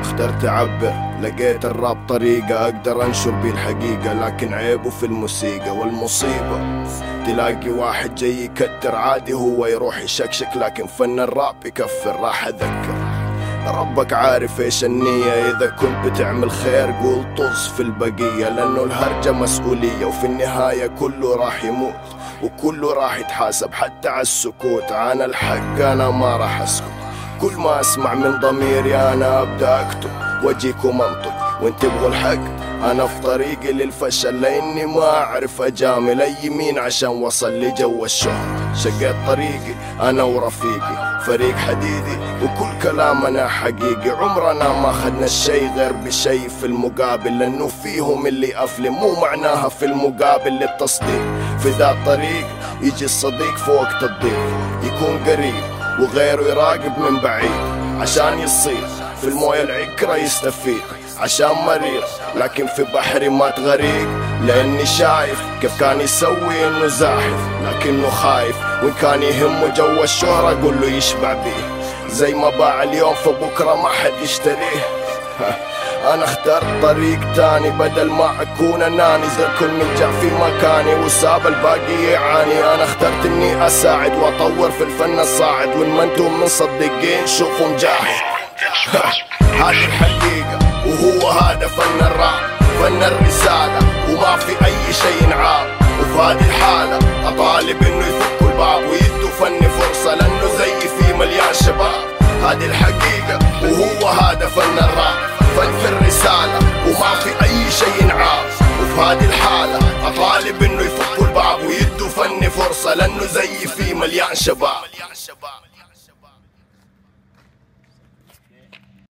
اخترت اعبر لقيت الراب طريقة أقدر أنشر بيه الحقيقة لكن عيبه في الموسيقى والمصيبة تلاقي واحد جاي يكتر عادي هو يروح يشكشك لكن فن الراب يكفر راح أذكر. ربك عارف إيش النية. إذا كنت بتعمل خير قول طز في البقية لأنه الهرجة مسؤولية وفي النهاية كله راح يموت وكله راح يتحاسب حتى على السكوت. عن الحق أنا ما راح أسكت. كل ما أسمع من ضميري أنا أبدأ أكتب وأجيكم أنطق. وان تبغوا الحق؟ أنا في طريقي للفشل لأني ما أعرف أجامل أي مين عشان وصل لي جو الشهرة شقيت طريقي أنا ورفيقي فريق حديدي وكل كلامنا حقيقي. عمرنا ما خدنا الشي غير بشي في المقابل لأنه فيهم اللي أفلم مو معناها في المقابل للتصديق. في ذا الطريق يجي الصديق في وقت الضيق يكون قريب وغيره يراقب من بعيد عشان يصير في الموية العكرة يستفيد عشان مريض لكن في بحري مات غريق لأني شايف كيف كان يسوي إنه زاحف لكنه خايف. وإن كان يهمه جو الشهرة قول له يشبع بيه. زي ما باع اليوم فبكرة ما حد يشتريه. أنا اخترت طريق تاني بدل ما أكون أناني. زي كل من جاء في مكاني وساب الباقي يعاني. أنا اخترت إني أساعد وأطور في الفن الصاعد. وان ما أنتم مصدقين شوفوا مجاهد هذه الحقيقة وهو هذا فن الراب فن الرسالة وما في أي شيء ينعاب وفي هذه الحالة أطالب إنه يفكوا الباب ويدوا فني فرصة لأنه زي في مليان شباب. هذه الحقيقة وهو هذا فن الراب فن في الرسالة وما في أي شيء ينعاب وفي هذه الحالة أطالب إنه يفكوا الباب ويدوا فني فرصة لأنه زي في مليان شباب.